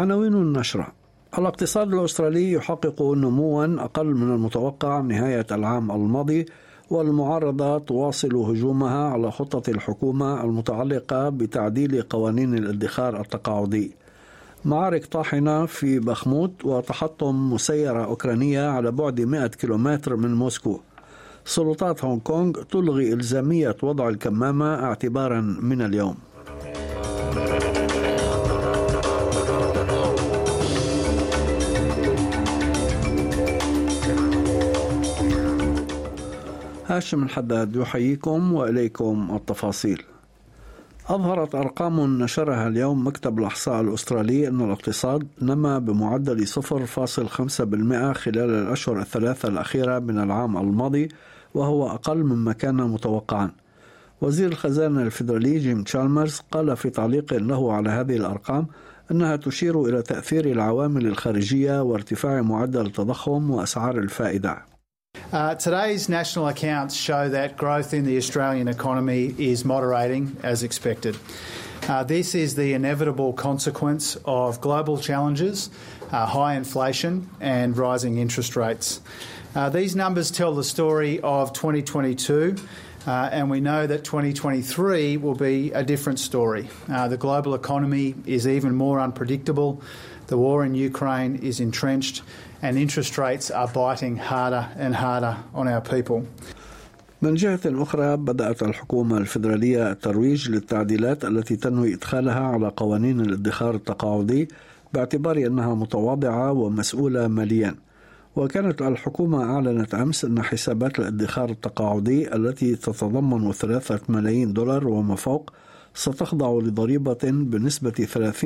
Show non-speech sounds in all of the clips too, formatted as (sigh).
عناوين النشرة. الاقتصاد الأسترالي يحقق نموا أقل من المتوقع نهاية العام الماضي والمعارضة تواصل هجومها على خطة الحكومة المتعلقة بتعديل قوانين الادخار التقاعدي. معارك طاحنة في بخموت وتحطم مسيرة أوكرانية على بعد 100 كيلومتر من موسكو سلطات هونغ كونغ تلغي إلزامية وضع الكمامة اعتبارا من اليوم. هاشم الحداد يحييكم وإليكم التفاصيل. أظهرت أرقام نشرها اليوم مكتب الإحصاء الأسترالي أن الاقتصاد نما بمعدل 0.5% خلال الأشهر الثلاثة الأخيرة من العام الماضي وهو أقل مما كان متوقعا. وزير الخزانة الفيدرالي جيم تشالمرز قال في تعليق له على هذه الأرقام أنها تشير إلى تأثير العوامل الخارجية وارتفاع معدل التضخم وأسعار الفائدة. Uh, today's national accounts show that growth in the Australian economy is moderating as expected. Uh, this is the inevitable consequence of global challenges, uh, high inflation, and rising interest rates. Uh, these numbers tell the story of 2022. Uh, and we know that 2023 will be a different story. Uh, the global economy is even more unpredictable. The war in Ukraine is entrenched, and interest rates are biting harder and harder on our people. من جهة أخرى بدأت الحكومة الفيدرالية الترويج للتعديلات التي تنوي إدخالها على قوانين الادخار التقاعدي باعتبار أنها متواضعة ومسؤولة ماليا وكانت الحكومة أعلنت أمس أن حسابات الادخار التقاعدي التي تتضمن ثلاثة ملايين دولار وما فوق ستخضع لضريبة بنسبة 30%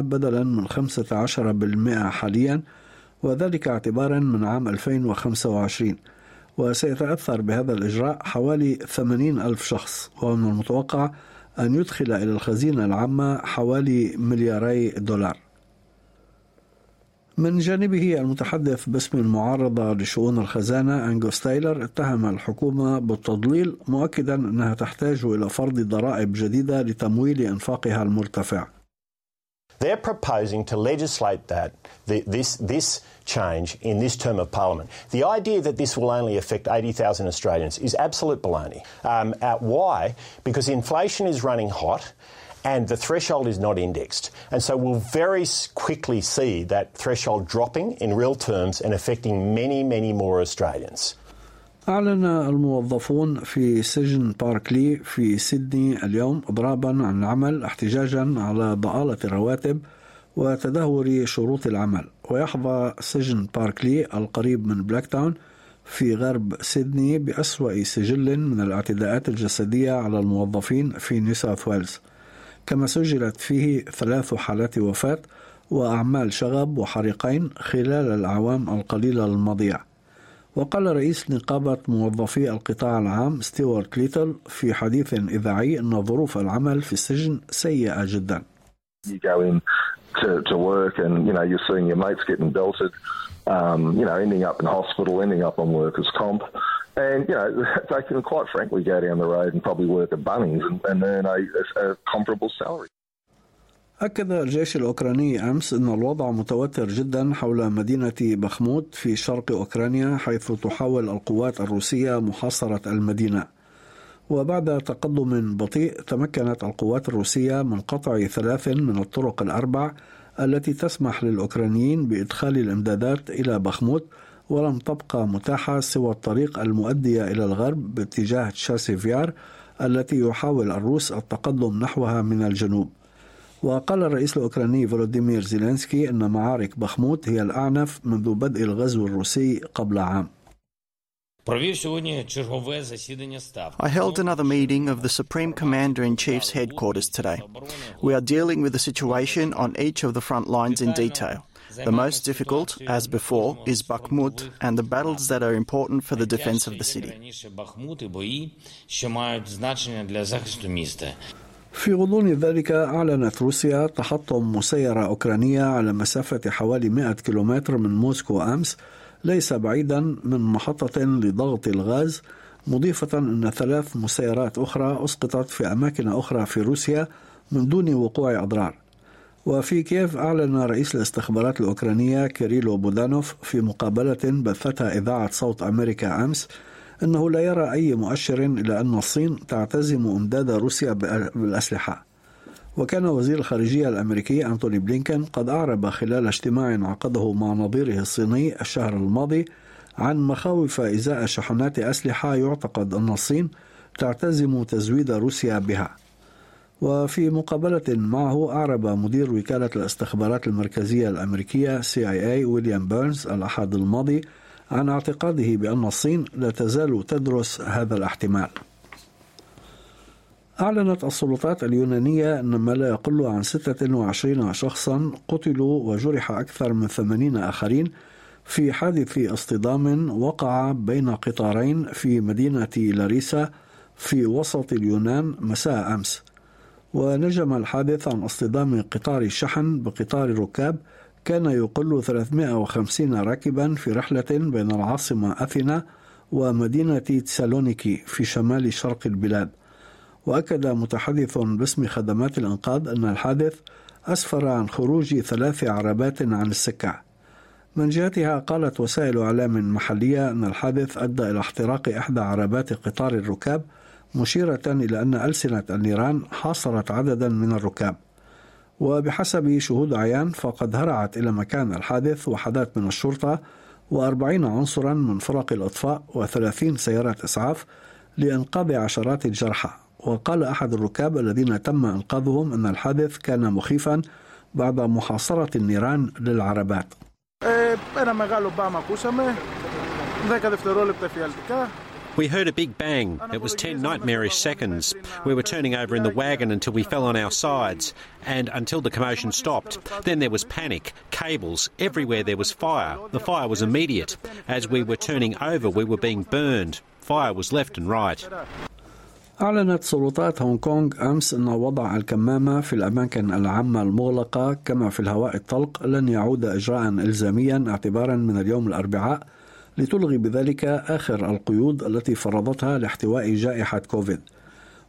بدلا من 15% حاليا وذلك اعتبارا من عام 2025 وسيتأثر بهذا الإجراء حوالي 80 ألف شخص. ومن المتوقع أن يدخل إلى الخزينة العامة حوالي ملياري دولار. من جانبه المتحدث باسم المعارضة لشؤون الخزانة أنجوس تايلر اتهم الحكومة بالتضليل مؤكدا أنها تحتاج إلى فرض ضرائب جديدة لتمويل إنفاقها المرتفع They're proposing to legislate that, this, this change in this term of Parliament. The idea that this will only affect 80,000 Australians is absolute baloney. Um, uh, why? Because inflation is running hot and the threshold is not indexed. And so we'll very quickly see that threshold dropping in real terms and affecting many, many more Australians. أعلن الموظفون في سجن باركلي في سيدني اليوم إضرابا عن العمل احتجاجا على ضآلة الرواتب وتدهور شروط العمل ويحظى سجن باركلي القريب من بلاك تاون في غرب سيدني بأسوأ سجل من الاعتداءات الجسدية على الموظفين في نيو ساوث ويلز كما سجلت فيه ثلاث حالات وفاة وأعمال شغب وحريقين خلال الأعوام القليلة الماضية وقال رئيس نقابة موظفي القطاع العام ستيوارت ليتل في حديث إذاعي أن ظروف العمل في السجن سيئة جدا. You go in to, to work and you know you're seeing your mates getting belted, um, you know ending up in hospital, ending up on workers' comp, and you know (laughs) they can quite frankly go down the road and probably work at Bunnings and, and earn a, a comparable salary. أكد الجيش الأوكراني أمس أن الوضع متوتر جدا حول مدينة بخموت في شرق أوكرانيا حيث تحاول القوات الروسية محاصرة المدينة وبعد تقدم بطيء تمكنت القوات الروسية من قطع ثلاث من الطرق الأربع التي تسمح للأوكرانيين بإدخال الإمدادات إلى بخموت ولم تبقى متاحة سوى الطريق المؤدية إلى الغرب باتجاه تشاسيفيار التي يحاول الروس التقدم نحوها من الجنوب وقال الرئيس الأوكراني فولوديمير زيلينسكي أن معارك بخموت هي الأعنف منذ بدء الغزو الروسي قبل عام I held another meeting of the Supreme Commander in Chief's headquarters today. We are dealing with the situation on each of the front lines in detail. The most difficult, as before, is Bakhmut and the battles that are important for the defense of the city. في غضون ذلك أعلنت روسيا تحطم مسيرة أوكرانية على مسافة حوالي 100 كيلومتر من موسكو أمس ليس بعيدا من محطة لضغط الغاز مضيفة أن ثلاث مسيرات أخرى أسقطت في أماكن أخرى في روسيا من دون وقوع أضرار وفي كييف أعلن رئيس الاستخبارات الأوكرانية كيريلو بودانوف في مقابلة بثتها إذاعة صوت أمريكا أمس أنه لا يرى أي مؤشر إلى أن الصين تعتزم إمداد روسيا بالأسلحة. وكان وزير الخارجية الأمريكي أنتوني بلينكن قد أعرب خلال اجتماع عقده مع نظيره الصيني الشهر الماضي عن مخاوف إزاء شحنات أسلحة يعتقد أن الصين تعتزم تزويد روسيا بها. وفي مقابلة معه أعرب مدير وكالة الاستخبارات المركزية الأمريكية CIA ويليام بيرنز الأحد الماضي عن اعتقاده بأن الصين لا تزال تدرس هذا الاحتمال. أعلنت السلطات اليونانية أن ما لا يقل عن 26 شخصا قتلوا وجرح أكثر من 80 آخرين في حادث اصطدام وقع بين قطارين في مدينة لاريسا في وسط اليونان مساء أمس. ونجم الحادث عن اصطدام قطار شحن بقطار ركاب كان يقل 350 راكبا في رحلة بين العاصمة أثينا ومدينة تسالونيكي في شمال شرق البلاد. وأكد متحدث باسم خدمات الإنقاذ أن الحادث أسفر عن خروج ثلاث عربات عن السكة. من جهتها قالت وسائل إعلام محلية أن الحادث أدى إلى احتراق إحدى عربات قطار الركاب مشيرة إلى أن ألسنة النيران حاصرت عددا من الركاب وبحسب شهود عيان فقد هرعت إلى مكان الحادث وحدات من الشرطة وأربعين عنصرا من فرق الإطفاء وثلاثين سيارة إسعاف لإنقاذ عشرات الجرحى وقال أحد الركاب الذين تم إنقاذهم أن الحادث كان مخيفا بعد محاصرة النيران للعربات. ένα μεγάλο μπάμα ακούσαμε, 10 δευτερόλεπτα φιαλτικά, we heard a big bang. It was 10 nightmarish seconds. We were turning over in the wagon until we fell on our sides and until the commotion stopped. Then there was panic, cables, everywhere there was fire. The fire was immediate. As we were turning over, we were being burned. Fire was left and right. أعلنت سلطات هونغ كونغ أمس أن وضع الكمامة في الأماكن العامة المغلقة كما في الهواء الطلق لن يعود إجراء إلزاميا اعتبارا من اليوم الأربعاء لتلغي بذلك آخر القيود التي فرضتها لاحتواء جائحة كوفيد.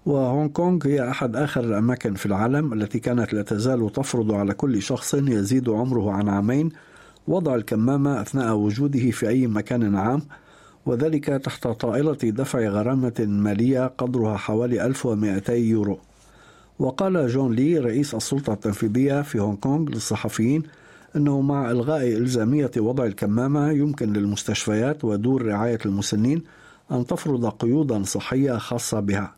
وهونغ كونغ هي أحد آخر الأماكن في العالم التي كانت لا تزال تفرض على كل شخص يزيد عمره عن عامين وضع الكمامة أثناء وجوده في أي مكان عام وذلك تحت طائلة دفع غرامة مالية قدرها حوالي 1200 يورو. وقال جون لي رئيس السلطة التنفيذية في هونغ كونغ للصحفيين أنه مع إلغاء إلزامية وضع الكمامة يمكن للمستشفيات ودور رعاية المسنين أن تفرض قيودا صحية خاصة بها.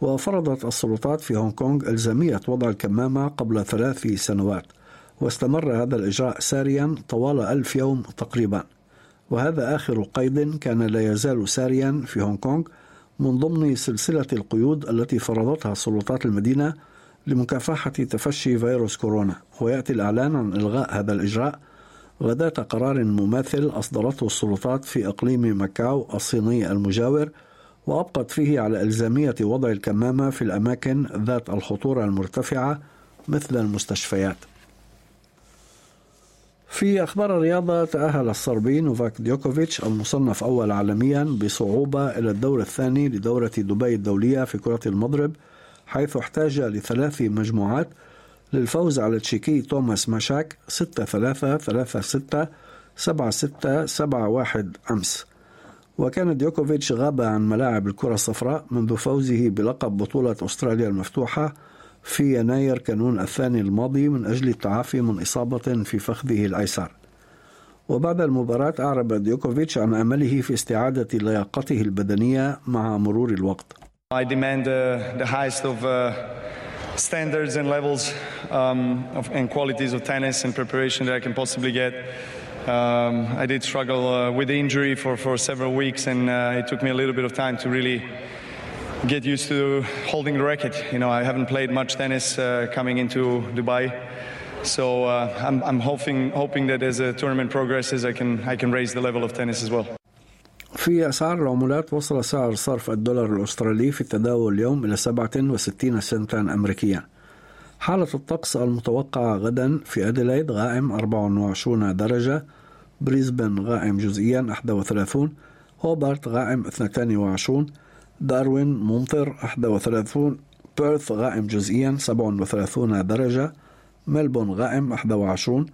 وفرضت السلطات في هونغ كونغ إلزامية وضع الكمامة قبل ثلاث سنوات واستمر هذا الإجراء ساريا طوال ألف يوم تقريبا. وهذا آخر قيد كان لا يزال ساريا في هونغ كونغ من ضمن سلسلة القيود التي فرضتها سلطات المدينة لمكافحة تفشي فيروس كورونا ويأتي الإعلان عن إلغاء هذا الإجراء غداة قرار مماثل أصدرته السلطات في إقليم ماكاو الصيني المجاور وأبقت فيه على إلزامية وضع الكمامة في الأماكن ذات الخطورة المرتفعة مثل المستشفيات. في أخبار الرياضة تأهل الصربي نوفاك ديوكوفيتش المصنف أول عالميا بصعوبة إلى الدور الثاني لدورة دبي الدولية في كرة المضرب حيث احتاج لثلاث مجموعات للفوز على التشيكي توماس ماشاك 6 3 3 6 7 6 7 1 أمس. وكان ديوكوفيتش غاب عن ملاعب الكرة الصفراء منذ فوزه بلقب بطولة أستراليا المفتوحة في يناير كانون الثاني الماضي من أجل التعافي من إصابة في فخذه الأيسر. وبعد المباراة أعرب ديوكوفيتش عن أمله في استعادة لياقته البدنية مع مرور الوقت. I demand uh, the highest of uh, standards and levels um, of, and qualities of tennis and preparation that I can possibly get. Um, I did struggle uh, with the injury for, for several weeks, and uh, it took me a little bit of time to really get used to holding the racket. You know, I haven't played much tennis uh, coming into Dubai. So uh, I'm, I'm hoping, hoping that as the tournament progresses, I can, I can raise the level of tennis as well. في أسعار العملات وصل سعر صرف الدولار الأسترالي في التداول اليوم إلى 67 سنتا أمريكيا. حالة الطقس المتوقعة غدا في أديلايد غائم 24 درجة بريسبن غائم جزئيا 31 هوبارت غائم 22 داروين ممطر 31 بيرث غائم جزئيا 37 درجة ملبون غائم 21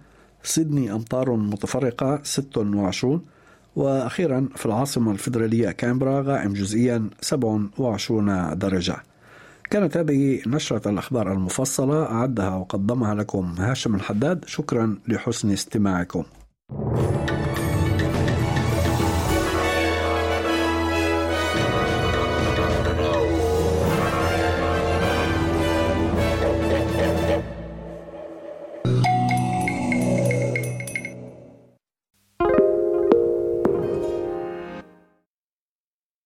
سيدني أمطار متفرقة 26 وأخيرا في العاصمة الفيدرالية كامبرا غائم جزئيا 27 درجة. كانت هذه نشرة الأخبار المفصلة أعدها وقدمها لكم هاشم الحداد. شكرا لحسن استماعكم.